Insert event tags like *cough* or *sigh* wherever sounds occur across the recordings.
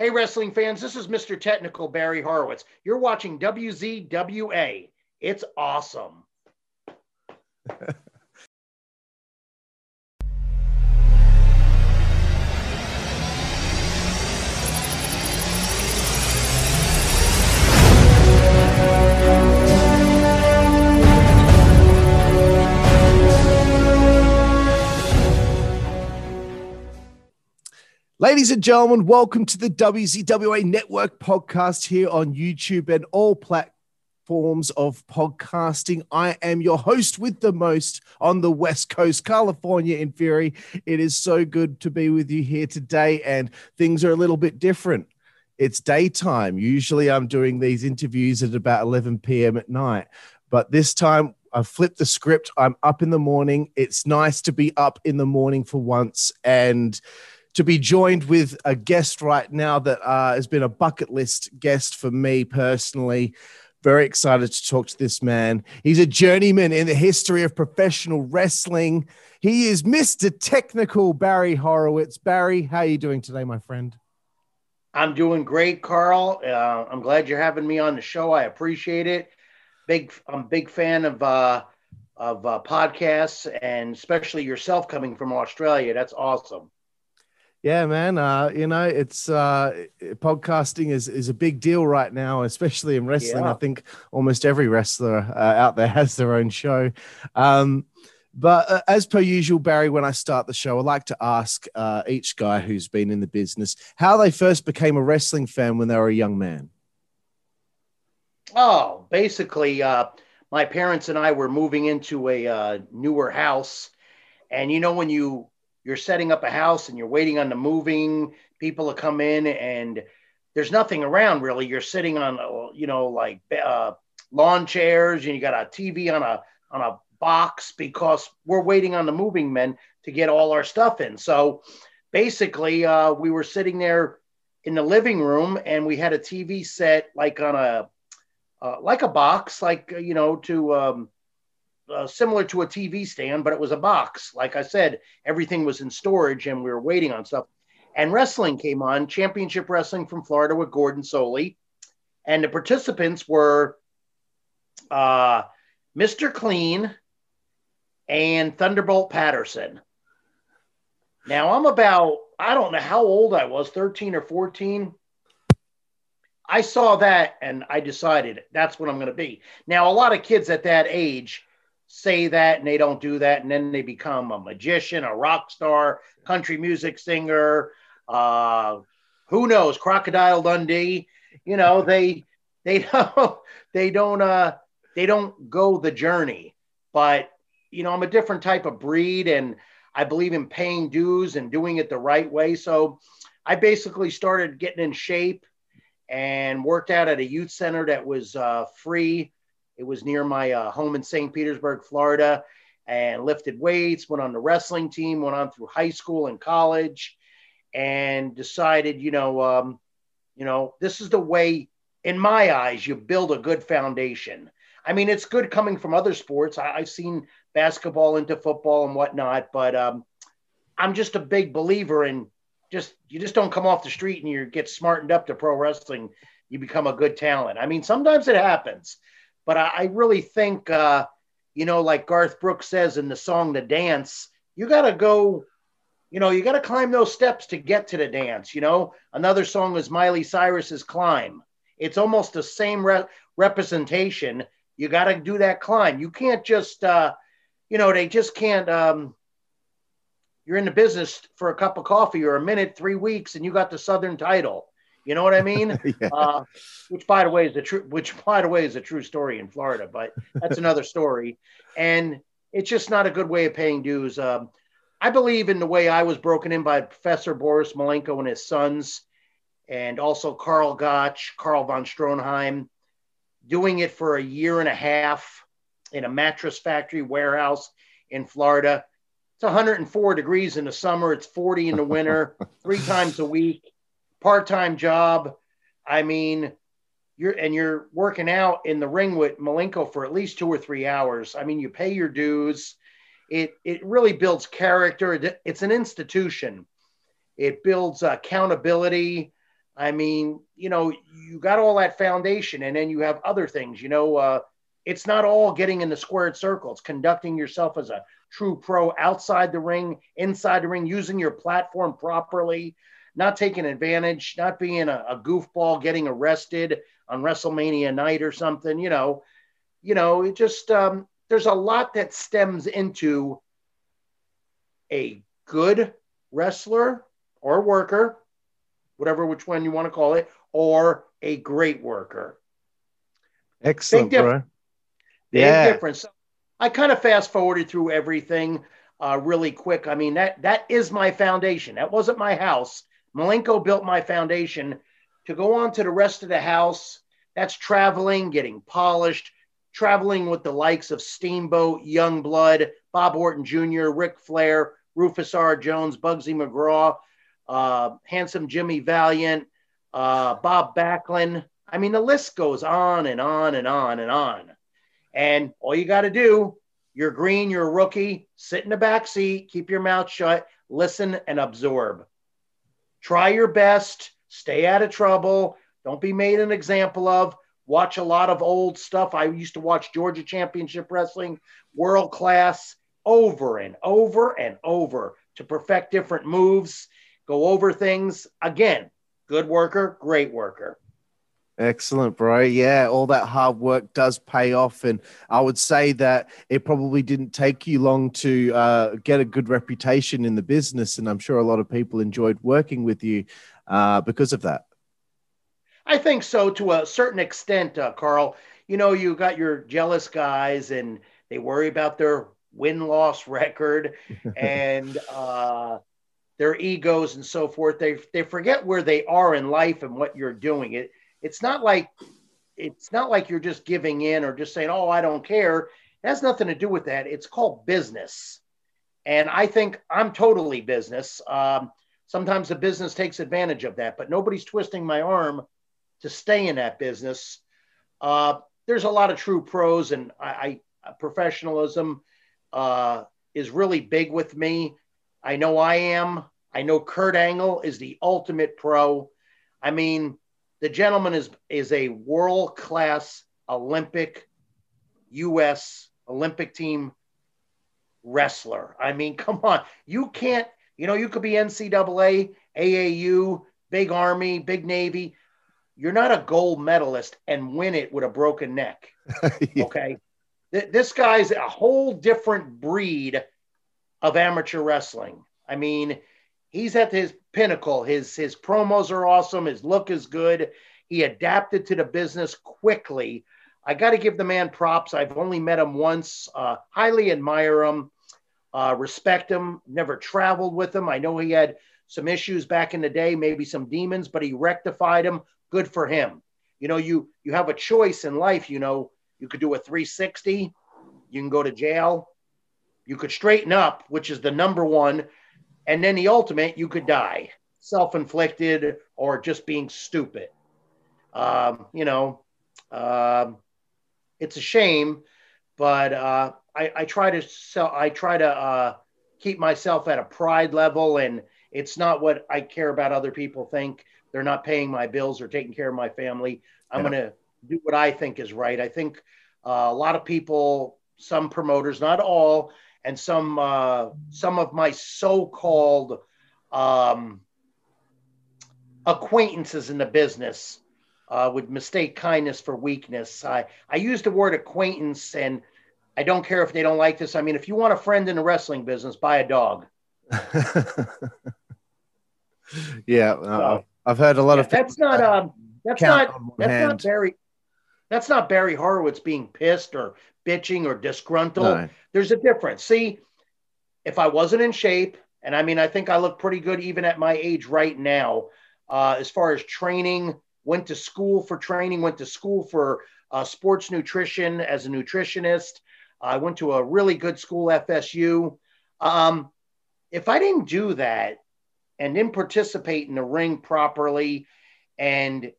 Hey, wrestling fans, this is Mr. Technical Barry Horowitz. You're watching WZWA. It's awesome. *laughs* Ladies and gentlemen, welcome to the WZWA Network podcast here on YouTube and all platforms of podcasting. I am your host with the most on the West Coast, Karlifornia in Fury. It is so good to be with you here today, and things are a little bit different. It's daytime. Usually I'm doing these interviews at about 11 p.m. at night, but this time I've flipped the script. I'm up in the morning. It's nice to be up in the morning for once. And to be joined with a guest right now that uh, has been a bucket list guest for me personally. Very excited to talk to this man. He's a journeyman in the history of professional wrestling. He is Mr. Technical Barry Horowitz. Barry, how are you doing today, my friend? I'm doing great, Carl. Uh, I'm glad you're having me on the show. I appreciate it. Big, I'm a big fan of uh, of uh, podcasts and especially yourself coming from Australia. That's awesome. Yeah, man. Uh, you know, it's uh, podcasting is is a big deal right now, especially in wrestling. Yeah. I think almost every wrestler uh, out there *laughs* has their own show. Um, but uh, as per usual, Barry, when I start the show, I like to ask uh, each guy who's been in the business how they first became a wrestling fan when they were a young man. Oh, basically, uh, my parents and I were moving into a uh, newer house, and you know when you you're setting up a house and you're waiting on the moving people to come in and there's nothing around really. You're sitting on you know like uh, lawn chairs and you got a tv on a on a box because we're waiting on the moving men to get all our stuff in. So basically uh, we were sitting there in the living room and we had a tv set like on a uh, like a box like you know to um, uh, similar to a TV stand, but it was a box. Like I said, everything was in storage and we were waiting on stuff. And wrestling came on, championship wrestling from Florida with Gordon Solie. And the participants were uh, Mr. Clean and Thunderbolt Patterson. Now I'm about, I don't know how old I was, 13 or 14. I saw that and I decided that's what I'm going to be. Now, a lot of kids at that age, say that and they don't do that. And then they become a magician a rock star country music singer uh who knows crocodile dundee. You know *laughs* they they don't *laughs* they don't uh they don't go the journey. But you know i'm a different type of breed and i believe in paying dues and doing it the right way. So i basically started getting in shape and worked out at a youth center that was uh, free it was near my uh, home in St. Petersburg, Florida, and lifted weights, went on the wrestling team, went on through high school and college, and decided, you know, um, you know, this is the way, in my eyes, you build a good foundation. I mean, it's good coming from other sports. I, have seen basketball into football and whatnot, but um, I'm just a big believer in just you just don't come off the street and you get smartened up to pro wrestling. You become a good talent. I mean, sometimes it happens, but I, I really think, uh, you know, like Garth Brooks says in the song "The Dance," you got to go. You know, you got to climb those steps to get to the dance. You know, another song is Miley Cyrus's "Climb." It's almost the same re- representation. You got to do that climb. You can't just, uh, you know, they just can't. Um, you're in the business for a cup of coffee or a minute, three weeks, and you got the Southern title. You know what I mean? *laughs* yeah. uh, which, by the way, is the true. Which, by the way, is a true story in Florida, but that's *laughs* another story. And it's just not a good way of paying dues. Um, I believe in the way I was broken in by Professor Boris Malenko and his sons, and also Karl Gotch, Karl von Stroheim, doing it for a year and a half in a mattress factory warehouse in Florida. It's 104 degrees in the summer. It's 40 in the winter, three times a week part-time job. I mean, you're and you're working out in the ring with Malenko for at least two or three hours. I mean, you pay your dues. It it really builds character. It's an institution. It builds accountability. I mean, you know, you got all that foundation, and then you have other things. You know, uh, it's not all getting in the squared circle. It's conducting yourself as a true pro outside the ring, inside the ring, using your platform properly, not taking advantage, not being a, a goofball, getting arrested on WrestleMania night or something. You know, you know, it just um, there's a lot that stems into a good wrestler or worker, whatever which one you want to call it, or a great worker. Excellent, Big bro. Big Yeah. difference. I kind of fast forwarded through everything uh, really quick. I mean that that is my foundation. That wasn't my house. Malenko built my foundation. To go on to the rest of the house, that's traveling, getting polished, traveling with the likes of Steamboat, Youngblood, Bob Orton Jr., Ric Flair, Rufus R. Jones, Bugsy McGraw, uh, Handsome Jimmy Valiant, uh, Bob Backlund. I mean, the list goes on and on and on and on. And all you got to do, you're green, you're a rookie, sit in the back seat, keep your mouth shut, listen and absorb. Try your best, stay out of trouble, don't be made an example of. Watch a lot of old stuff. I used to watch Georgia Championship Wrestling, world class, over and over and over to perfect different moves, go over things. Again, good worker, great worker. Excellent, bro. Yeah, all that hard work does pay off. And I would say that it probably didn't take you long to uh, get a good reputation in the business. And I'm sure a lot of people enjoyed working with you uh, because of that. I think so to a certain extent, uh, Carl. You know, you got your jealous guys and they worry about their win loss record *laughs* and uh, their egos and so forth. They, they forget where they are in life and what you're doing. It, it's not like it's not like you're just giving in or just saying, "Oh, I don't care." It has nothing to do with that. It's called business, and I think I'm totally business. Um, sometimes the business takes advantage of that, but nobody's twisting my arm to stay in that business. Uh, there's a lot of true pros, and I, I professionalism uh, is really big with me. I know I am. I know Kurt Angle is the ultimate pro. I mean, the gentleman is is a world class Olympic U.S. Olympic team wrestler. I mean, *laughs* come on, you can't. You know, you could be NCAA, AAU, big Army, big Navy. You're not a gold medalist and win it with a broken neck. *laughs* Yeah. Okay, this guy's a whole different breed of amateur wrestling. I mean, he's at his pinnacle. His his promos are awesome. His look is good. He adapted to the business quickly. I got to give the man props. I've only met him once. Uh, highly admire him, uh, respect him. Never traveled with him. I know he had some issues back in the day, maybe some demons, but he rectified them. Good for him. You know, you you have a choice in life. You know, you could do a 360. You can go to jail. You could straighten up, which is the number one and then the ultimate, you could die, self inflicted or just being stupid. Um, you know, um, it's a shame, but uh, I, I try to sell, I try to uh, keep myself at a pride level, and it's not what I care about other people think. They're not paying my bills or taking care of my family. I'm Yeah. going to do what I think is right. I think uh, a lot of people, some promoters, not all, and some uh, some of my so-called um, acquaintances in the business uh, would mistake kindness for weakness. I I use the word acquaintance, and I don't care if they don't like this. I mean, if you want a friend in the wrestling business, buy a dog. *laughs* yeah, uh, I've heard a lot Yeah, of that's not um, that's not that's hand. not Barry. That's not Barry Horowitz being pissed or bitching or disgruntled. No. there's a difference. See, if I wasn't in shape, and I mean, I think I look pretty good even at my age right now, uh, as far as training, went to school for training, went to school for uh, sports nutrition as a nutritionist. I went to a really good school, FSU. Um, if I didn't do that and didn't participate in the ring properly, and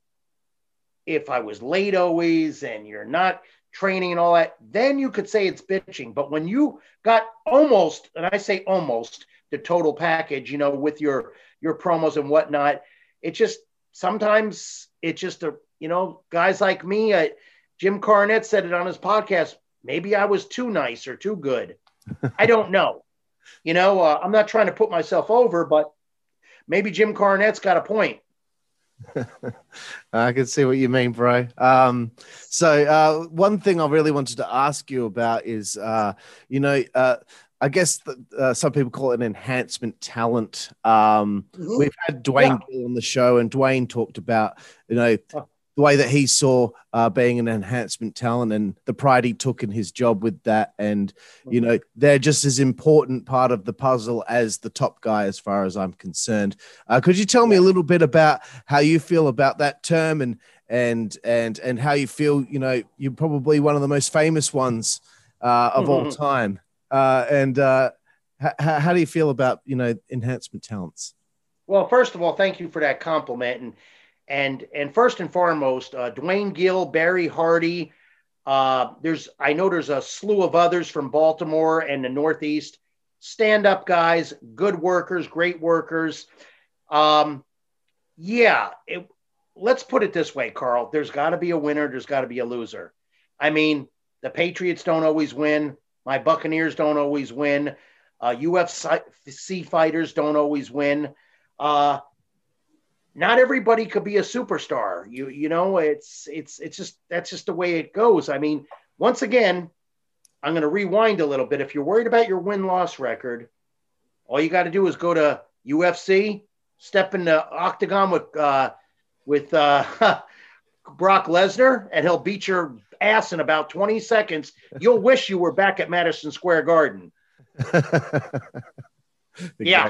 if I was late always and you're not training and all that, then you could say it's bitching. But when you got almost, and I say almost the total package, you know, with your your promos and whatnot, it just sometimes it's just a you know guys like me. Uh, Jim Cornette said it on his podcast. Maybe I was too nice or too good. I don't *laughs* know. You know, uh, I'm not trying to put myself over, but maybe Jim Cornette's got a point. *laughs* I can see what you mean, bro. Um, so uh, one thing I really wanted to ask you about is, uh, you know, uh, I guess the, uh, some people call it an enhancement talent. Um, mm-hmm. We've had Duane yeah. On the show, and Duane talked about, you know, the way that he saw uh, being an enhancement talent and the pride he took in his job with that. And, you know, they're just as important part of the puzzle as the top guy, as far as I'm concerned. Uh, could you tell me a little bit about how you feel about that term and, and, and, and how you feel, you know, you're probably one of the most famous ones uh, of all time. Uh, and uh, h- how do you feel about, you know, enhancement talents? Well, first of all, thank you for that compliment. And, and and first and foremost, uh, Duane Gill, Barry Hardy. Uh, there's I know there's a slew of others from Baltimore and the Northeast. Stand up guys, good workers, great workers. Um, yeah, it, let's put it this way, Carl. There's got to be a winner. There's got to be a loser. I mean, the Patriots don't always win. My Buccaneers don't always win. Uh, UFC fighters don't always win. Uh, not everybody could be a superstar. You you know, it's it's it's just that's just the way it goes. I mean, once again, I'm going to rewind a little bit. If you're worried about your win loss record, all you got to do is go to UFC, step in the octagon with uh, with uh, *laughs* Brock Lesnar, and he'll beat your ass in about 20 seconds. You'll wish you were back at Madison Square Garden. *laughs* exactly. Yeah,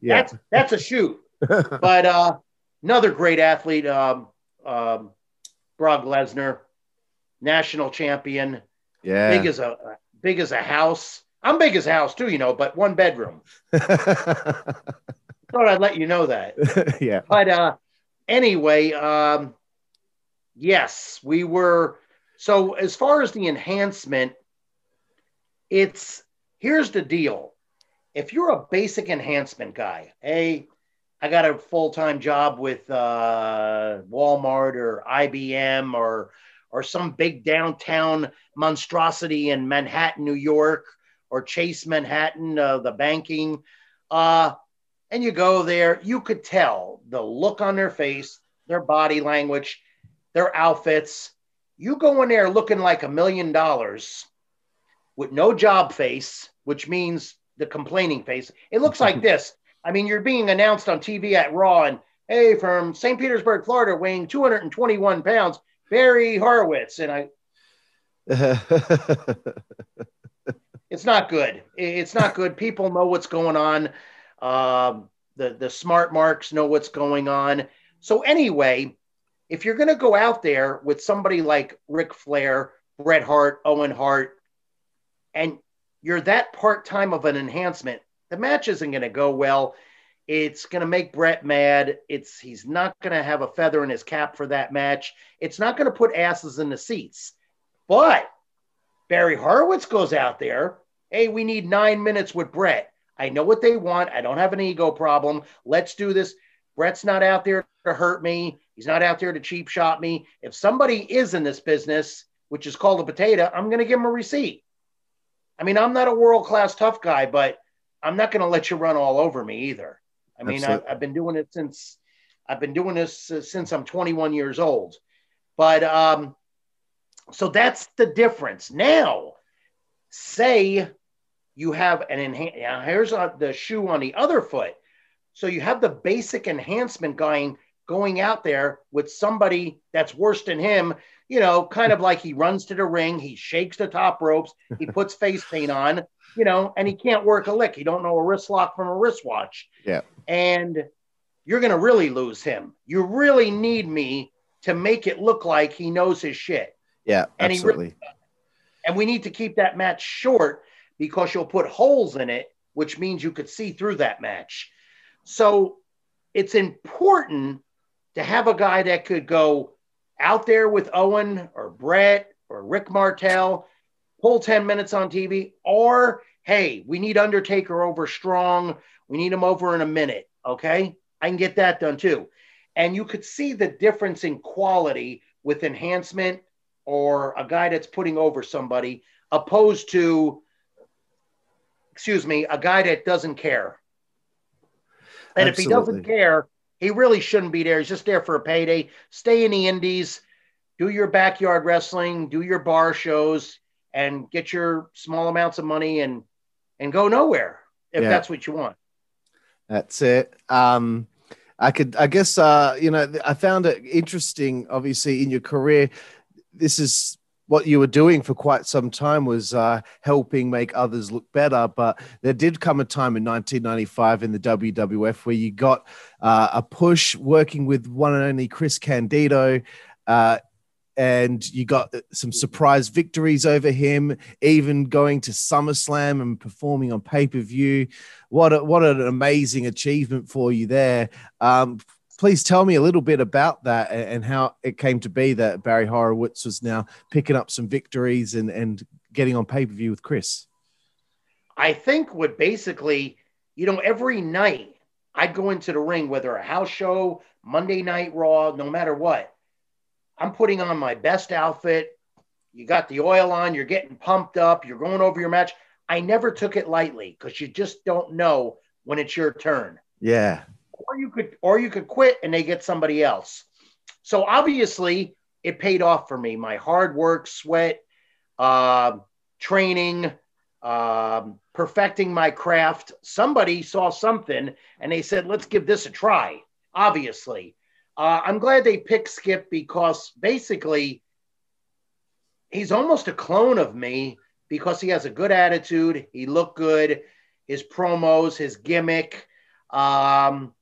yeah, that's that's a shoot. *laughs* but uh, another great athlete, um, um, Brock Lesnar, national champion. Yeah, big as a big as a house. I'm big as a house too, you know, but one bedroom. *laughs* Thought I'd let you know that. *laughs* yeah. But uh, anyway, um, yes, we were. So as far as the enhancement, it's here's the deal. If you're a basic enhancement guy, hey, I got a full time job with uh, Walmart or IBM or or some big downtown monstrosity in Manhattan, New York, or Chase Manhattan, uh, the banking. Uh, and you go there, you could tell the look on their face, their body language, their outfits. You go in there looking like a million dollars with no job face, which means the complaining face. It looks like *laughs* this. I mean, you're being announced on TV at Raw and hey, from St. Petersburg, Florida, weighing 221 pounds, Barry Horowitz. And I, *laughs* it's not good. It's not good. People know what's going on. Um, the, the smart marks know what's going on. So, anyway, if you're going to go out there with somebody like Ric Flair, Bret Hart, Owen Hart, and you're that part time of an enhancement, the match isn't going to go well. It's going to make Bret mad. It's he's not going to have a feather in his cap for that match. It's not going to put asses in the seats. But Barry Horowitz goes out there. Hey, we need nine minutes with Bret. I know what they want. I don't have an ego problem. Let's do this. Bret's not out there to hurt me. He's not out there to cheap shot me. If somebody is in this business, which is called a potato, I'm going to give him a receipt. I mean, I'm not a world class tough guy, but I'm not going to let you run all over me either. I mean, I've, I've, been doing it since I've been doing this uh, since I'm 21 years old. But um, so that's the difference. Now, say you have an enhance. Here's a, the shoe on the other foot. So you have the basic enhancement going going out there with somebody that's worse than him. You know, kind of like he runs to the ring, he shakes the top ropes, he *laughs* puts face paint on, you know, and he can't work a lick. He don't know a wrist lock from a wristwatch. Yeah. And you're going to really lose him. You really need me to make it look like he knows his shit. Yeah, and absolutely. Really, and we need to keep that match short because you'll put holes in it, which means you could see through that match. So it's important to have a guy that could go out there with Owen or Bret or Rick Martel pull 10 minutes on TV, or hey, we need Undertaker over strong. We need him over in a minute. Okay. I can get that done too. and you could see the difference in quality with enhancement or a guy that's putting over somebody opposed to excuse me a guy that doesn't care and Absolutely. if he doesn't care he really shouldn't be there. He's just there for a payday. Stay in the indies. Do your backyard wrestling. Do your bar shows and get your small amounts of money and and go nowhere if yeah. that's what you want. That's it. Um I could, I guess, uh, you know, I found it interesting. Obviously, in your career, this is what you were doing for quite some time was uh, helping make others look better. But there did come a time in 1995 in the WWF where you got uh, a push working with one and only Chris Candido. Uh, and you got some surprise victories over him, even going to SummerSlam and performing on pay per view. What what an amazing achievement for you there. Um, please tell me a little bit about that and how it came to be that Barry Horowitz was now picking up some victories and, and getting on pay per view with Chris. I think what basically, you know, every night I'd go into the ring, whether a house show, Monday Night Raw, no matter what I'm putting on my best outfit. You got the oil on, you're getting pumped up, you're going over your match. I never took it lightly because you just don't know when it's your turn. Yeah. Or you could or you could quit and they get somebody else. So obviously it paid off for me. My hard work, sweat, uh, training, um, perfecting my craft. Somebody saw something and they said, let's give this a try, obviously. Uh, I'm glad they picked Skip because basically he's almost a clone of me because he has a good attitude. He looked good. His promos, his gimmick. Um,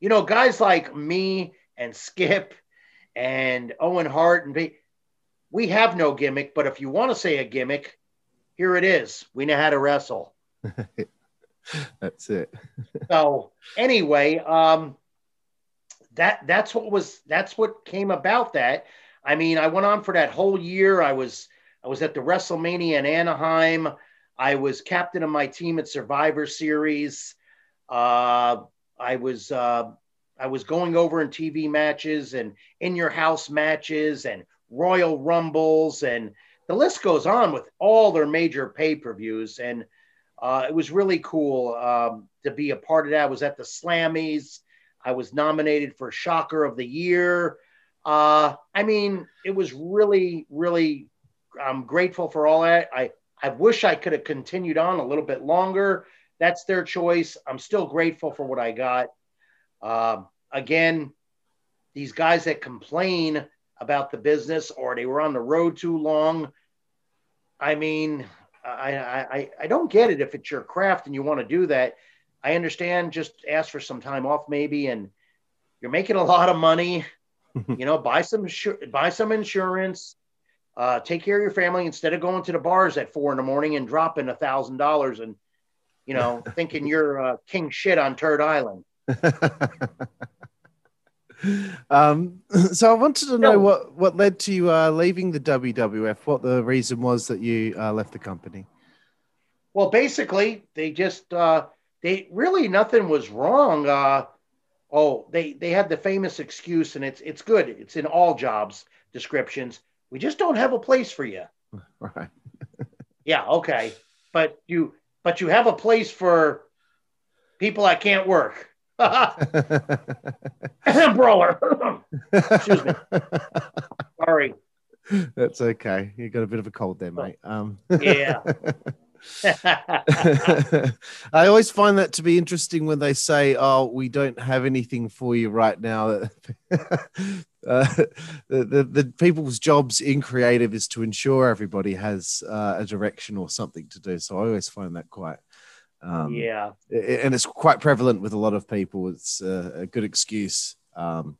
you know, guys like me and Skip and Owen Hart and B, we have no gimmick. But if you want to say a gimmick, here it is. We know how to wrestle. *laughs* That's it. *laughs* so anyway, um, that that's what was that's what came about that. I mean, I went on for that whole year. I was I was at the WrestleMania in Anaheim. I was captain of my team at Survivor Series. Uh, I was uh, I was going over in TV matches and in your house matches and Royal Rumbles and the list goes on with all their major pay per views. And uh, it was really cool um, to be a part of that. I was at the Slammies. I was nominated for Shocker of the Year. Uh, I mean, it was really, really. I'm grateful for all that. I I wish I could have continued on a little bit longer. That's their choice. I'm still grateful for what I got. Uh, again, these guys that complain about the business or they were on the road too long. I mean, I, I, I don't get it if it's your craft and you want to do that. I understand. Just ask for some time off, maybe, and you're making a lot of money. *laughs* you know, buy some buy some insurance. Uh, take care of your family instead of going to the bars at four in the morning and dropping a thousand dollars and you know *laughs* thinking you're uh, king shit on Turd Island. *laughs* um, so I wanted to know what what led to you uh, leaving the WWF. What the reason was that you uh, left the company? Well, basically, they just uh, they really nothing was wrong. Uh, oh, they they had the famous excuse, and it's it's good. It's in all jobs descriptions. We just don't have a place for you. *laughs* Right. yeah. Okay. But you but you have a place for people that can't work. *laughs* *laughs* Brawler. Excuse me. Sorry. That's okay. You got a bit of a cold there, mate. Um, yeah. *laughs* I always find that to be interesting when they say, "Oh, we don't have anything for you right now." Uh, *laughs* the, the, the people's jobs in creative is to ensure everybody has uh, a direction or something to do. So I always find that quite, um, yeah, and it's quite prevalent with a lot of people. It's a, a good excuse. Um,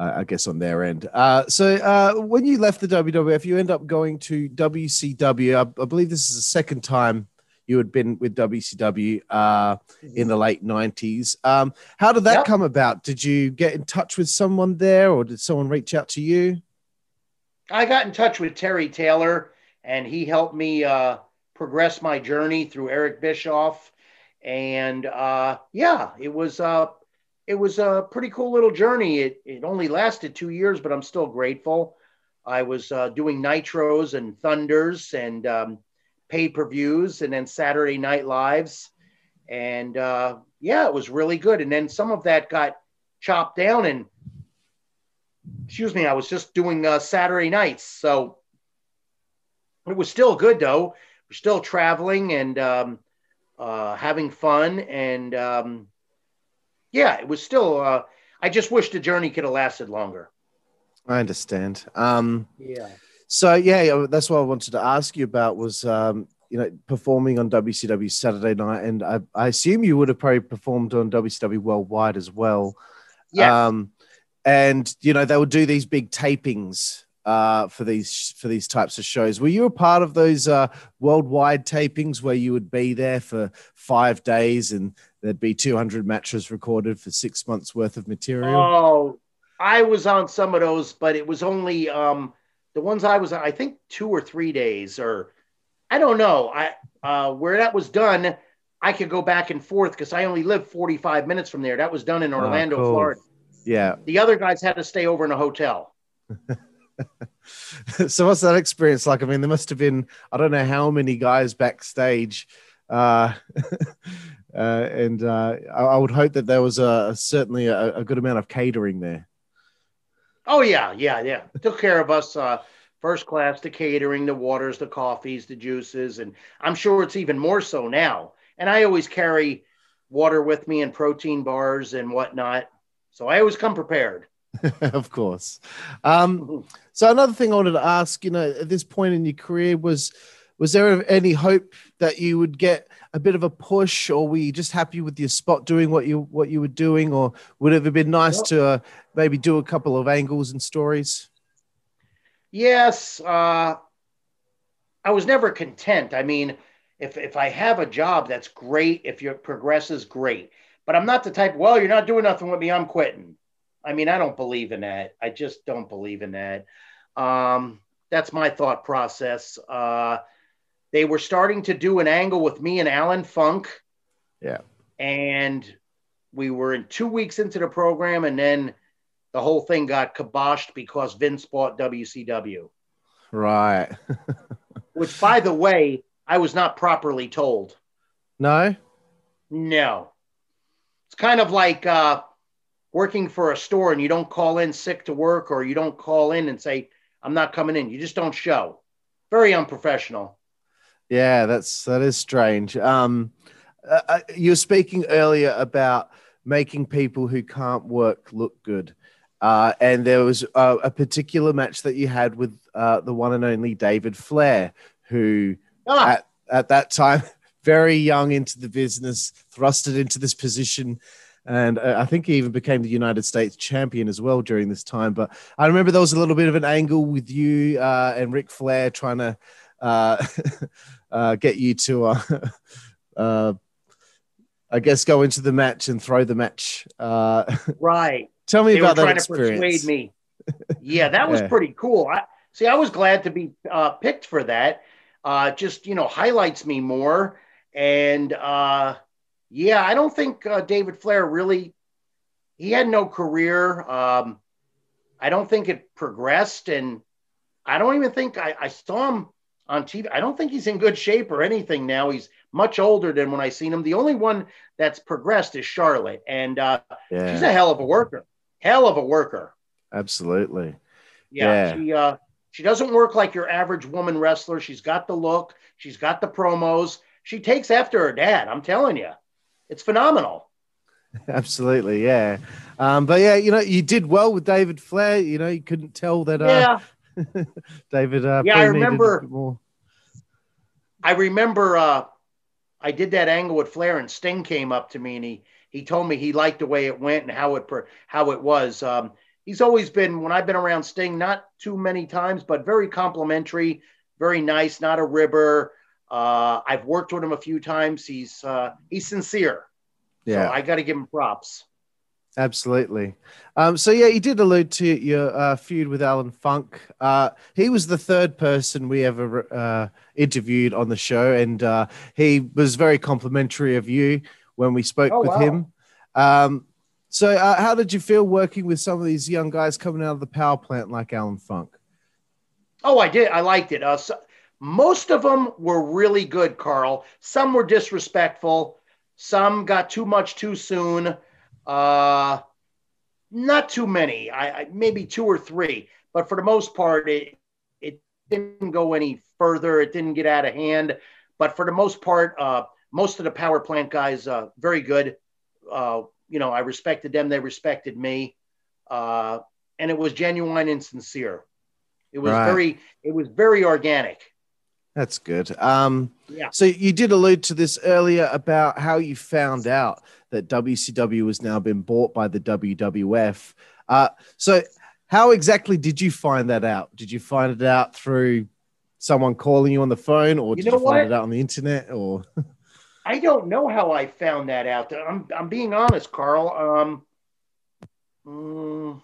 I guess on their end. Uh, so uh, when you left the WWF, you end up going to WCW. I, I, believe this is the second time you had been with WCW uh, in the late '90s. Um, how did that yep. come about? Did you get in touch with someone there, or did someone reach out to you? I got in touch with Terry Taylor, and he helped me uh, progress my journey through Eric Bischoff. And uh, yeah, it was uh, it was a pretty cool little journey. It, it only lasted two years, but I'm still grateful. I was uh, doing nitros and thunders and um, pay per views and then Saturday night lives. And uh, yeah, it was really good. And then some of that got chopped down and excuse me, I was just doing uh, Saturday nights. So it was still good though. We're still traveling and um, uh, having fun. And um, yeah, it was still, uh, I just wish the journey could have lasted longer. I understand. Um, yeah. So yeah, that's what I wanted to ask you about was um, you know performing on WCW Saturday night, and I, I, assume you would have probably performed on WCW Worldwide as well. Yeah. Um, and you know they would do these big tapings uh, for these for these types of shows. Were you a part of those uh, worldwide tapings where you would be there for five days and there'd be 200 matches recorded for six months worth of material? Oh, I was on some of those, but it was only um, the ones I was on. I think two or three days, or I don't know. I uh, where that was done, I could go back and forth because I only live 45 minutes from there. That was done in Orlando, oh, cool. Florida. Yeah. The other guys had to stay over in a hotel. *laughs* so what's that experience like? I mean, there must have been I don't know how many guys backstage, uh, *laughs* uh, and uh, I, I, would hope that there was a, certainly a, a, good amount of catering there. Oh yeah, yeah, yeah. Took care of us. Uh, first class, the catering, the waters, the coffees, the juices, and I'm sure it's even more so now. And I always carry water with me and protein bars and whatnot, so I always come prepared. *laughs* of course. Um, so another thing I wanted to ask, you know, at this point in your career was was there any hope that you would get a bit of a push or were you just happy with your spot doing what you what you were doing or would it have been nice to uh, maybe do a couple of angles and stories yes uh, i was never content i mean if if i have a job that's great if your progress is great but i'm not the type well you're not doing nothing with me i'm quitting I mean, I don't believe in that. I just don't believe in that. Um, that's my thought process. Uh, they were starting to do an angle with me and Alan Funk. Yeah. And we were in two weeks into the program, and then the whole thing got kiboshed because Vince bought WCW. Right. *laughs* Which, by the way, I was not properly told. No. No. It's kind of like uh, working for a store and you don't call in sick to work or you don't call in and say, I'm not coming in. You just don't show. Very unprofessional. Yeah, that's that is strange. Um, uh, uh you were speaking earlier about making people who can't work look good. Uh, and there was a, a, particular match that you had with uh, the one and only David Flair, who ah. at, at that time, *laughs* very young into the business, thrusted into this position and uh, I think he even became the United States champion as well during this time. But I remember there was a little bit of an angle with you uh, and Ric Flair trying to uh, *laughs* uh get you to, uh, *laughs* uh, I guess, go into the match and throw the match. right. Tell me they about were that trying experience. to persuade me. Yeah, that was *laughs* yeah. pretty cool. I see. I was glad to be picked for that. just you know, highlights me more and yeah, I don't think uh, David Flair really. He had no career. Um, I don't think it progressed, and I don't even think I, I saw him on TV. I don't think he's in good shape or anything now. He's much older than when I seen him. The only one that's progressed is Charlotte, and uh, yeah. she's a hell of a worker. Hell of a worker. Absolutely. Yeah, yeah. she uh, she doesn't work like your average woman wrestler. She's got the look. She's got the promos. She takes after her dad. I'm telling you it's phenomenal. *laughs* Absolutely, yeah. Um, but yeah, you know, you did well with David Flair. You know, you couldn't tell that. Uh, yeah. *laughs* David. Uh, yeah, I remember. I remember. Uh, I did that angle with Flair, and Sting came up to me, and he he told me he liked the way it went and how it how it was. Um, he's always been when I've been around Sting, not too many times, but very complimentary, very nice, not a ribber. Uh, I've worked with him a few times. He's uh, he's sincere. Yeah, so I got to give him props. Absolutely. Um, so yeah, you did allude to your uh, feud with Alan Funk. Uh, he was the third person we ever uh, interviewed on the show, and uh, he was very complimentary of you when we spoke oh, with wow. him. Um, So, uh, how did you feel working with some of these young guys coming out of the power plant like Alan Funk? Oh, I did. I liked it. Uh, so, most of them were really good, Carl. Some were disrespectful. Some got too much too soon. Uh, not too many. I, I maybe two or three, but for the most part, it it didn't go any further. It didn't get out of hand. But for the most part, uh, most of the power plant guys, uh, very good. Uh, you know, I respected them. They respected me, uh, and it was genuine and sincere. It was right. very, it was very organic. That's good. Um, yeah. So you did allude to this earlier about how you found out that WCW has now been bought by the WWF. Uh, so how exactly did you find that out? Did you find it out through someone calling you on the phone, or did you, know you find what? it out on the internet, or? *laughs* I don't know how I found that out. I'm I'm being honest, Carl. Um, mm,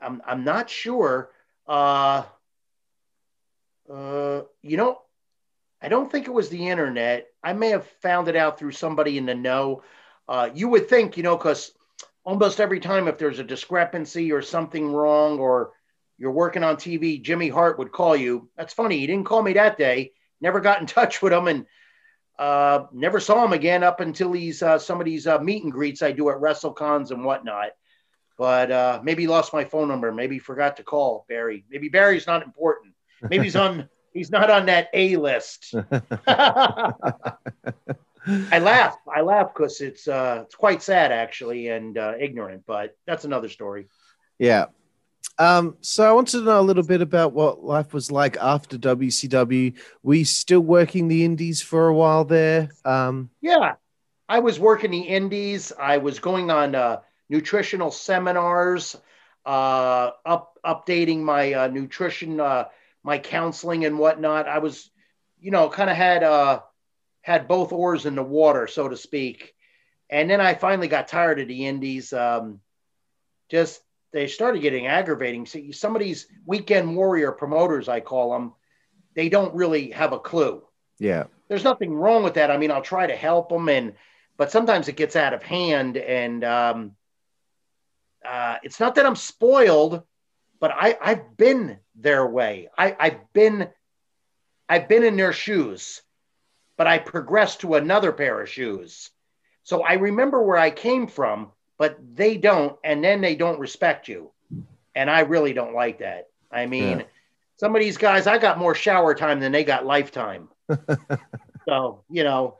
I'm I'm not sure. Uh, uh, you know, I don't think it was the internet. I may have found it out through somebody in the know. Uh, you would think, you know, because almost every time if there's a discrepancy or something wrong or you're working on TV, Jimmy Hart would call you. That's funny. He didn't call me that day. Never got in *laughs* touch with him and uh, never saw him again up until these uh, some of these uh, meet and greets I do at WrestleCons and whatnot. But uh, maybe he lost my phone number. Maybe forgot to call Barry. Maybe Barry's not important. Maybe he's on. *laughs* he's not on that A list. *laughs* I laugh. I laugh because it's uh, it's quite sad actually and uh, ignorant, but that's another story. Yeah. Um, so I wanted to know a little bit about what life was like after WCW. We still working the Indies for a while there. Um, yeah, I was working the Indies. I was going on uh, nutritional seminars, uh, up updating my uh, nutrition, uh, my counseling and whatnot. I was, you know, kind of had uh, had both oars in the water, so to speak. And then I finally got tired of the Indies. Um, just they started getting aggravating. See, some of these weekend warrior promoters, I call them, they don't really have a clue. Yeah. There's nothing wrong with that. I mean, I'll try to help them, and but sometimes it gets out of hand, and um, uh, it's not that I'm spoiled, but I I've been their way. I I've been I've been in their shoes, but I progressed to another pair of shoes. So I remember where I came from, but they don't, and then they don't respect you. And I really don't like that. I mean, yeah. some of these guys, I got more shower time than they got lifetime. *laughs* so, you know,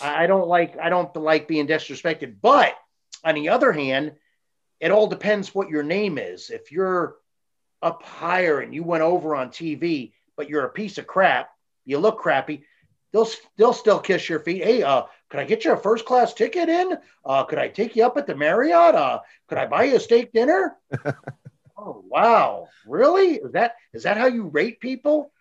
I don't like I don't like being disrespected. But on the other hand, it all depends what your name is. If you're up higher and you went over on TV, but you're a piece of crap, you look crappy, they'll they'll still kiss your feet. Hey, uh, could I get you a first class ticket in? Uh, could I take you up at the Marriott? Uh, could I buy you a steak dinner? *laughs* oh wow, really? Is that is that how you rate people?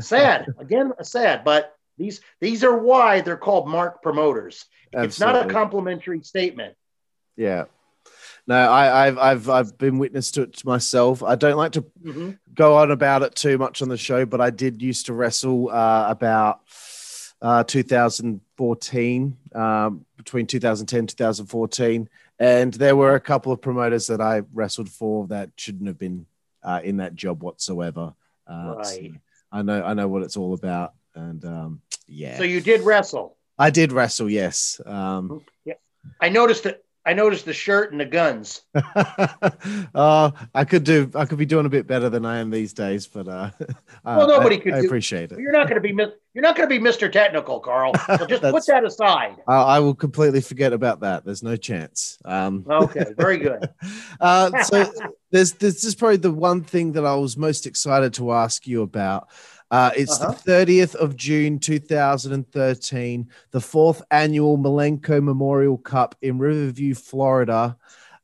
Sad. *laughs* Again, sad, but these these are why they're called mark promoters. Absolutely. It's not a complimentary statement. Yeah. No, I, have I've I've been witness to it myself. I don't like to mm-hmm. go on about it too much on the show, but I did used to wrestle uh, about uh, 2014, um, between 2010 2014. And there were a couple of promoters that I wrestled for that shouldn't have been uh, in that job whatsoever. Uh, right. So I know I know what it's all about, and um, yeah. So you did wrestle. I did wrestle, yes. Um, yeah. I noticed that I noticed the shirt and the guns. *laughs* uh, I could do. I could be doing a bit better than I am these days, but uh, *laughs* well, nobody I, could. I do. appreciate it. You're not going to be. You're not going to be Mr. Technical, Carl. *laughs* So just put that aside. I will completely forget about that. There's no chance. Um, okay, very good. uh, so there's this is probably the one thing that I was most excited to ask you about. Uh, it's uh-huh. the 30th of June 2013, the fourth annual Malenko Memorial Cup in Riverview, Florida.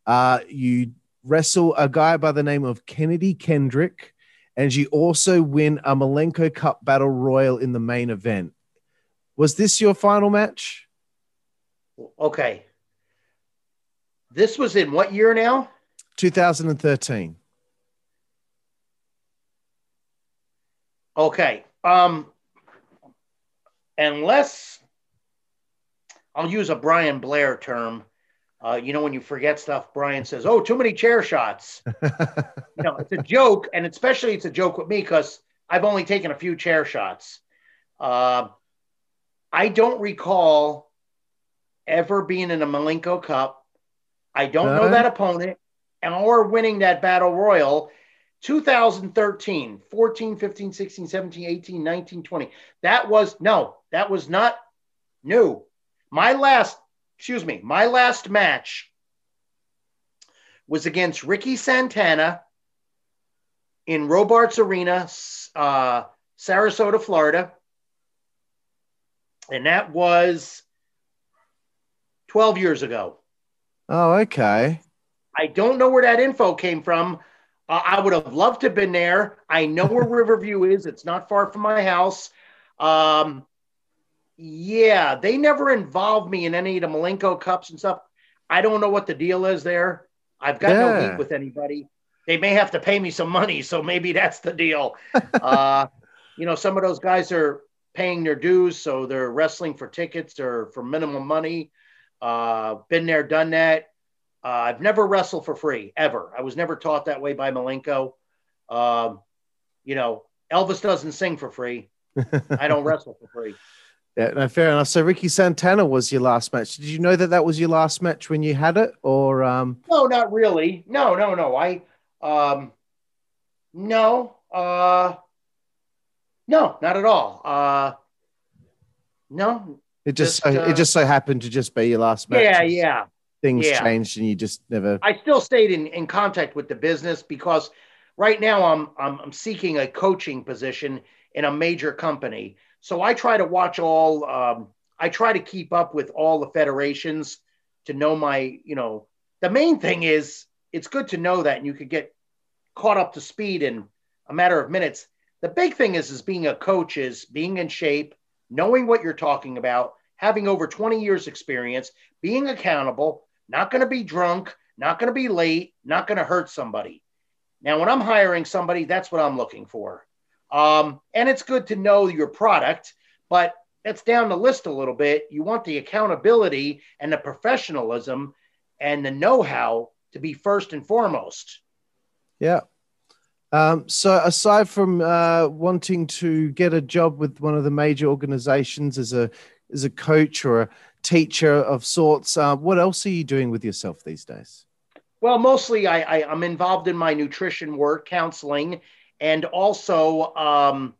Uh, you wrestle a guy by the name of Kennedy Kendrick, and you also win a Malenko Cup Battle Royal in the main event. Was this your final match? Okay. This was in what year now? 2013. Okay. Um, unless I'll use a Brian Blair term, Uh, you know, when you forget stuff, Brian says, "Oh, too many chair shots." *laughs* you know, it's a joke, and especially it's a joke with me because I've only taken a few chair shots. Uh, I don't recall ever being in a Malenko Cup. I don't know that opponent, and or winning that battle royal. 2013, 14, 15, 16, 17, 18, 19, 20. That was no, that was not new. My last, excuse me, my last match was against Ricky Santana in Robarts Arena, uh, Sarasota, Florida. And that was 12 years ago. Oh, okay. I don't know where that info came from. Uh, I would have loved to have been there. I know where *laughs* Riverview is. It's not far from my house. Um, yeah, they never involved me in any of the Malenko Cups and stuff. I don't know what the deal is there. I've got no Yeah. heat with anybody. They may have to pay me some money, so maybe *laughs* that's the deal. uh, you know, some of those guys are paying their dues, so they're wrestling for tickets or for minimum money. Uh, been there, done that. Uh, I've never wrestled for free ever. I was never taught that way by Malenko. Um, you know, Elvis doesn't sing for free. I don't *laughs* wrestle for free. Yeah, no, fair enough. So Ricky Santana was your last match. Did you know that that was your last match when you had it, or um? No, not really. No, no, no. I, um, no, uh, no, not at all. Uh, no. It just, Just, so, uh, it just so happened to just be your last match. Yeah, yeah. Things yeah. changed and you just never. I still stayed in, in contact with the business because right now I'm, I'm I'm seeking a coaching position in a major company. So I try to watch all. Um, I try to keep up with all the federations to know my. You know, the main thing is it's good to know that and you could get caught up to speed in a matter of minutes. The big thing is is being a coach is being in shape, knowing what you're talking about, having over 20 years experience, being accountable, not going to be drunk, not going to be late, not going to hurt somebody. Now, when I'm hiring somebody, that's what I'm looking for. Um, and it's good to know your product, but that's down the list a little bit. You want the accountability and the professionalism and the know how to be first and foremost. Yeah. Um, so aside from uh, wanting to get a job with one of the major organizations as a as a coach or a teacher of sorts, uh, what else are you doing with yourself these days? Well, mostly I, I, I'm involved in my nutrition work, counseling, and also um,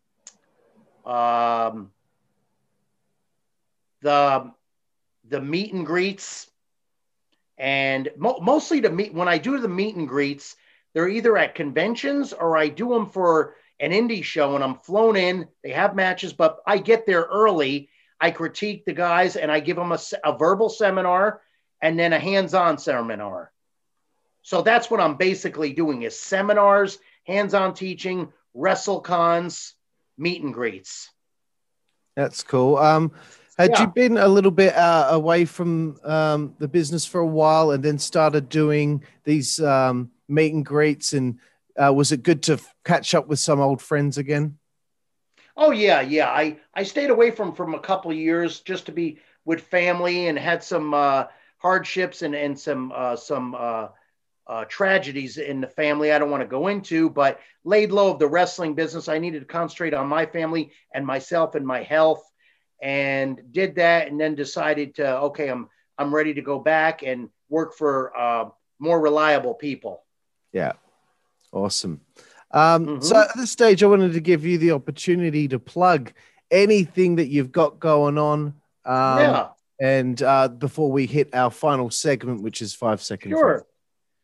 um, the the meet and greets, and mo- mostly the meet. When I do the meet and greets, they're either at conventions or I do them for an indie show, and I'm flown in. They have matches, but I get there early. I critique the guys, and I give them a, a verbal seminar and then a hands-on seminar. So that's what I'm basically doing is seminars, hands-on teaching, wrestle cons, meet and greets. That's cool. Um, had Yeah. you been a little bit uh, away from um, the business for a while and then started doing these um, meet and greets? And uh, was it good to catch up with some old friends again? Oh yeah, yeah. I I stayed away from from a couple of years just to be with family and had some uh, hardships and and some uh, some uh, uh, tragedies in the family. I don't want to go into, but laid low of the wrestling business. I needed to concentrate on my family and myself and my health, and did that, and then decided to okay, I'm I'm ready to go back and work for uh, more reliable people. Yeah. Awesome. Um, So Mhm. at this stage, I wanted to give you the opportunity to plug anything that you've got going on. Um, yeah. And uh, before we hit our final segment, which is five seconds. Sure.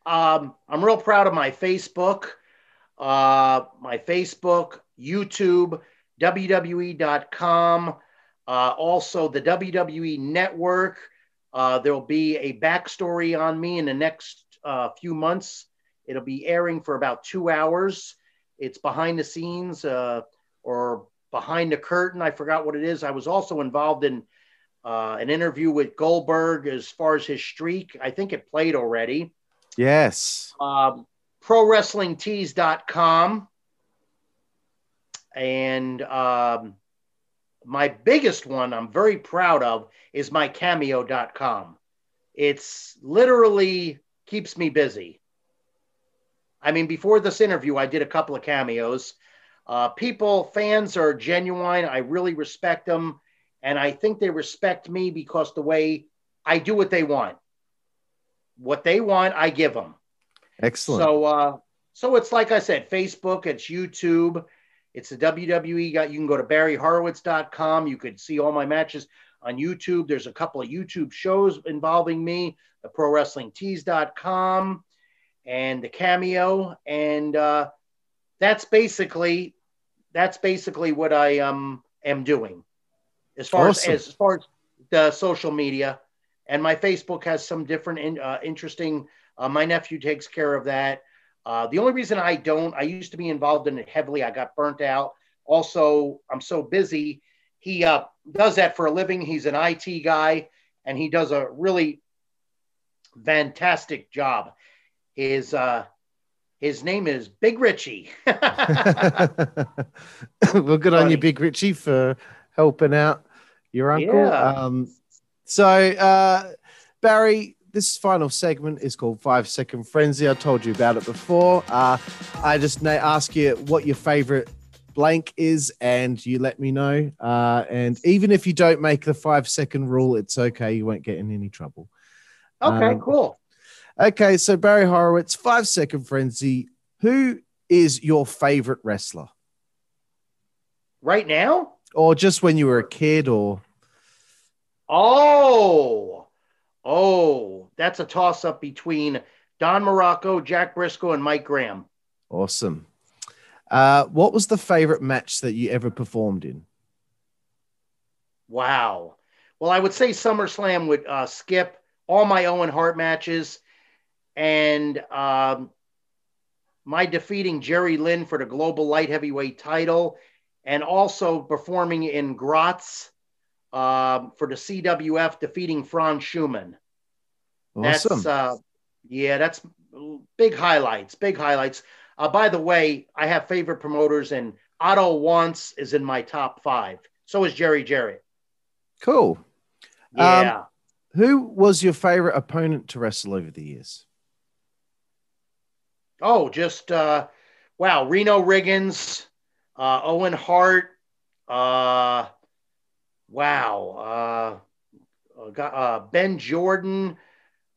Um, I'm real proud of my Facebook, uh, my Facebook, YouTube, WWE.com, uh, also the WWE Network. Uh, there'll be a backstory on me in the next uh, few months. It'll be airing for about two hours. It's behind the scenes uh, or behind the curtain. I forgot what it is. I was also involved in uh, an interview with Goldberg as far as his streak. I think it played already. Yes. Um, ProWrestlingTees.com. And um, my biggest one I'm very proud of is my Cameo.com. it's literally keeps me busy. I mean, before this interview, I did a couple of cameos. Uh, people, fans are genuine. I really respect them. And I think they respect me because the way I do what they want. What they want, I give them. Excellent. So, uh, so it's like I said, Facebook, it's YouTube, it's the WWE. You can go to barryhorowitz.com. You could see all my matches on YouTube. There's a couple of YouTube shows involving me, the prowrestlingtees.com and the cameo. And uh, that's basically that's basically what I um, am doing as far awesome. as as far as the social media. And my Facebook has some different in, uh, interesting. Uh, my nephew takes care of that. Uh, the only reason I don't, I used to be involved in it heavily. I got burnt out. Also, I'm so busy. He uh, does that for a living. He's an IT guy, and he does a really fantastic job. His uh, his name is Big Richie. *laughs* *laughs* well, good on you, Big Richie, for helping out your uncle. Yeah. Um, so, uh, Barry, this final segment is called Five Second Frenzy. I told you about it before. Uh, I just may ask you what your favorite blank is, and you let me know. Uh, and even if you don't make the five second rule, it's okay. You won't get in any trouble. Okay, um, cool. Okay, so Barry Horowitz, Five Second Frenzy. Who is your favorite wrestler? Right now? Or just when you were a kid, or. Oh, oh, that's a toss up between Don Muraco, Jack Brisco, and Mike Graham. Awesome. Uh, what was the favorite match that you ever performed in? Wow. Well, I would say SummerSlam would uh, skip all my Owen Hart matches and um, my defeating Jerry Lynn for the global light heavyweight title and also performing in Graz uh, for the CWF, defeating Franz Schumann. Awesome. That's uh, yeah, that's big highlights. Big highlights. Uh, by the way, I have favorite promoters, and Otto Wanz is in my top five. So is Jerry Jarrett. Cool. Yeah. Um, who was your favorite opponent to wrestle over the years? Oh, just uh, wow, Reno Riggins, uh, Owen Hart, uh, wow, uh, uh, Ben Jordan.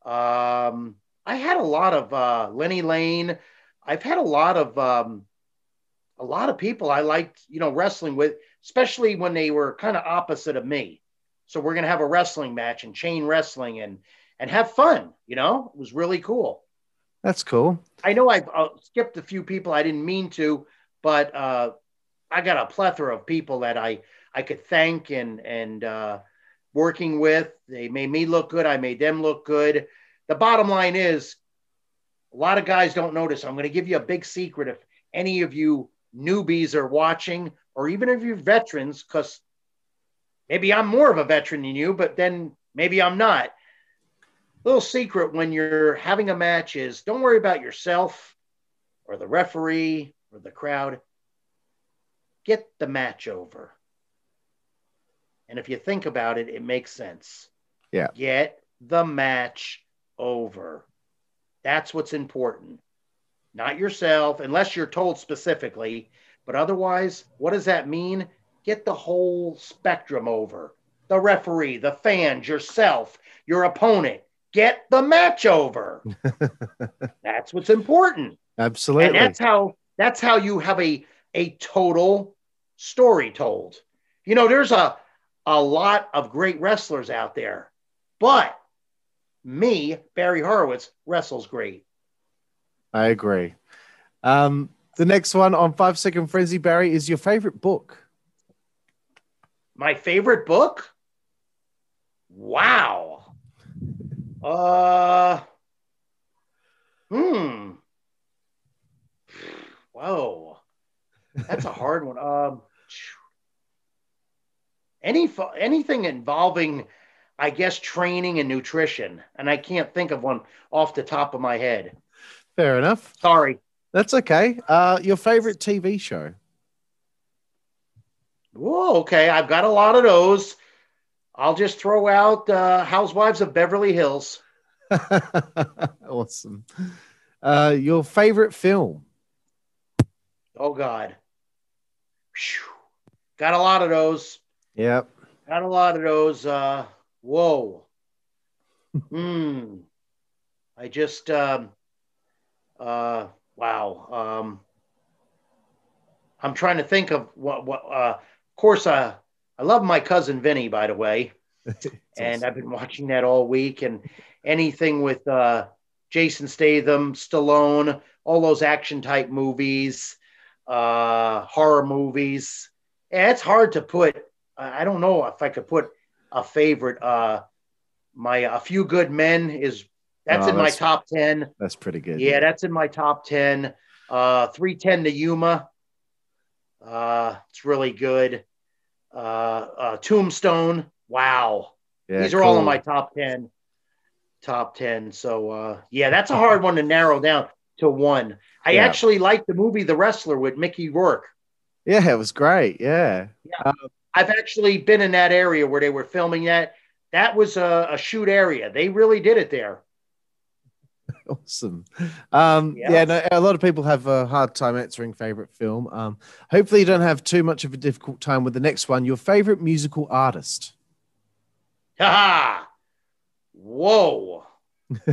Um, I had a lot of uh, Lenny Lane. I've had a lot of um, a lot of people I liked, you know, wrestling with, especially when they were kind of opposite of me. So we're gonna have a wrestling match and chain wrestling and and have fun. You know, it was really cool. That's cool. I know I've uh, skipped a few people I didn't mean to, but uh, I got a plethora of people that I I could thank and and uh, working with. They made me look good. I made them look good. The bottom line is a lot of guys don't notice. I'm going to give you a big secret if any of you newbies are watching, or even if you're veterans, because maybe I'm more of a veteran than you, but then maybe I'm not. Little secret when you're having a match is don't worry about yourself or the referee or the crowd. Get the match over. And if you think about it, it makes sense. Yeah. Get the match over. That's what's important. Not yourself, unless you're told specifically. But otherwise, what does that mean? Get the whole spectrum over the referee, the fans, yourself, your opponent. Get the match over. *laughs* that's what's important. Absolutely. And that's how that's how you have a a total story told. You know, there's a a lot of great wrestlers out there, but me, Barry Horowitz, wrestles great. I agree. Um, the next one on Five Second Frenzy, Barry, is your favorite book. My favorite book? Wow. Uh, hmm. Whoa. That's a hard one. Um, any anything involving I guess training and nutrition, and I can't think of one off the top of my head. Fair enough. Sorry. That's okay. Uh, your favorite TV show? Whoa, okay. I've got a lot of those. I'll just throw out uh, Housewives of Beverly Hills. *laughs* awesome. Uh, your favorite film? Oh God. Whew. Got a lot of those. Yep. Got a lot of those. Uh, whoa. *laughs* Hmm. I just um, uh, wow. Um, I'm trying to think of what what. Uh, of course, uh, I love my cousin Vinny, by the way, *laughs* and I've been watching that all week. And anything with uh, Jason Statham, Stallone, all those action type movies, uh, horror movies. Yeah, it's hard to put. I don't know if I could put a favorite. Uh, my A Few Good Men is that's Oh, in my top ten. That's pretty good. Yeah, that's in my top 10. Uh, 310 to Yuma. Uh, it's really good. Uh, uh, Tombstone. Wow. Yeah, These are all in my top 10. Top 10. So, uh, yeah, that's a hard one to narrow down to one. I Yeah. actually like the movie The Wrestler with Mickey Rourke. Yeah, it was great. Yeah. I've actually been in that area where they were filming that. That was a, a shoot area. They really did it there. Awesome. Um, yeah. Yeah. no, a lot of people have a hard time answering favorite film. Um, hopefully, you don't have too much of a difficult time with the next one. Your favorite musical artist? Ha Whoa. *laughs*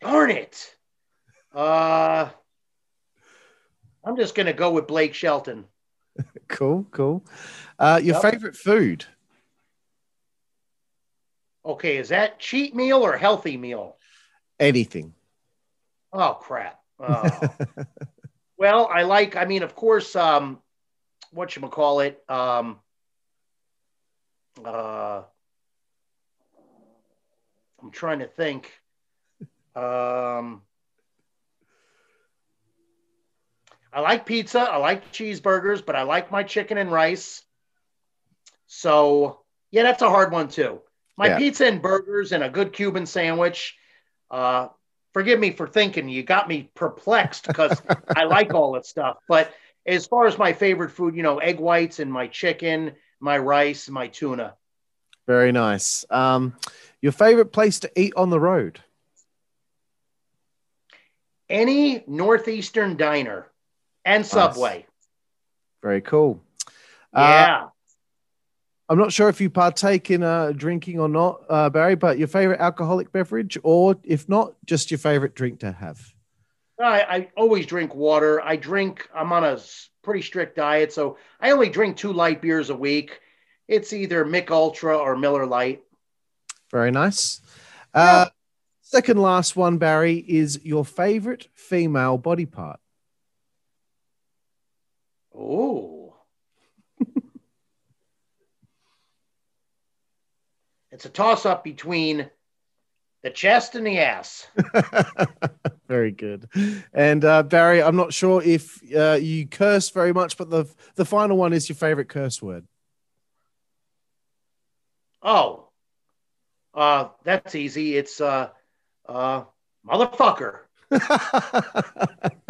Darn it. Uh, I'm just going to go with Blake Shelton. Cool, cool. Uh, your Yep. favorite food? Okay, is that cheat meal or healthy meal? Anything. Oh, crap. *laughs* Oh. well, I like, I mean, of course, um, what you call it, um, uh, I'm trying to think. Um, I like pizza. I like cheeseburgers, but I like my chicken and rice. So, yeah, that's a hard one too. My Yeah. pizza and burgers and a good Cuban sandwich. Uh, forgive me for thinking you got me perplexed because I like all that stuff. But as far as my favorite food, you know, egg whites and my chicken, my rice, my tuna. Very nice. Um, your favorite place to eat on the road? Any northeastern diner and Subway. Very cool. Uh, Yeah. I'm not sure if you partake in uh, drinking or not, uh, Barry, but your favorite alcoholic beverage, or if not, just your favorite drink to have. I, I always drink water. I drink, I'm on a pretty strict diet, so I only drink two light beers a week. It's either Mich Ultra or Miller Lite. Very nice. Uh, second last one, Barry, is your favorite female body part. Ooh. It's a toss up between the chest and the ass. *laughs* very good. And uh, Barry, I'm not sure if uh, you curse very much, but the the final one is your favorite curse word. Oh, uh, that's easy. It's uh, uh, motherfucker. *laughs*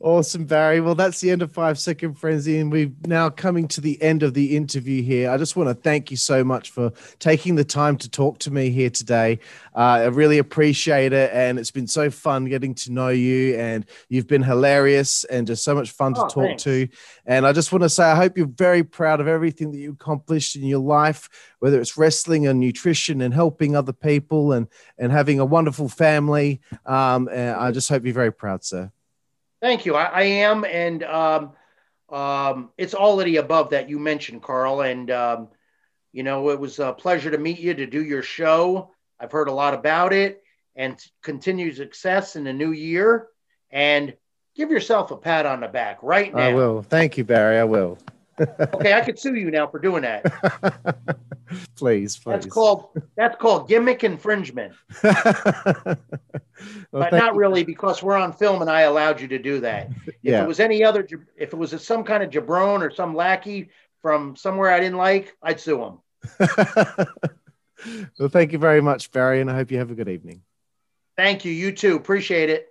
awesome, Barry. Well, that's the end of Five Second Frenzy, and we're now coming to the end of the interview here. I just want to thank you so much for taking the time to talk to me here today. Uh, I really appreciate it, and it's been so fun getting to know you, and you've been hilarious and just so much fun to Oh, talk thanks. to. And I just want to say, I hope you're very proud of everything that you accomplished in your life, whether it's wrestling and nutrition and helping other people and and having a wonderful family. Um, and I just hope you're very proud, sir. Thank you. I, I am, and um, um, it's all of the above that you mentioned, Carl. And um, you know, it was a pleasure to meet you to do your show. I've heard a lot about it, and continued success in the new year. And give yourself a pat on the back right now. I will. Thank you, Barry. I will. Okay, I could sue you now for doing that. please, *laughs* please. That's called that's called gimmick infringement, *laughs* well, but not you. really because we're on film and I allowed you to do that. *laughs* If Yeah. it was any other, if it was some kind of jabron or some lackey from somewhere I didn't like, I'd sue him. well, thank you very much, Barry, and I hope you have a good evening. Thank you. You too. Appreciate it.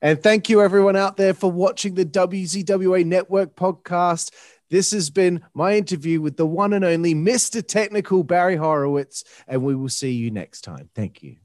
And thank you, everyone out there, for watching the WZWA Network podcast. This has been my interview with the one and only Mr. Technical Barry Horowitz, and we will see you next time. Thank you.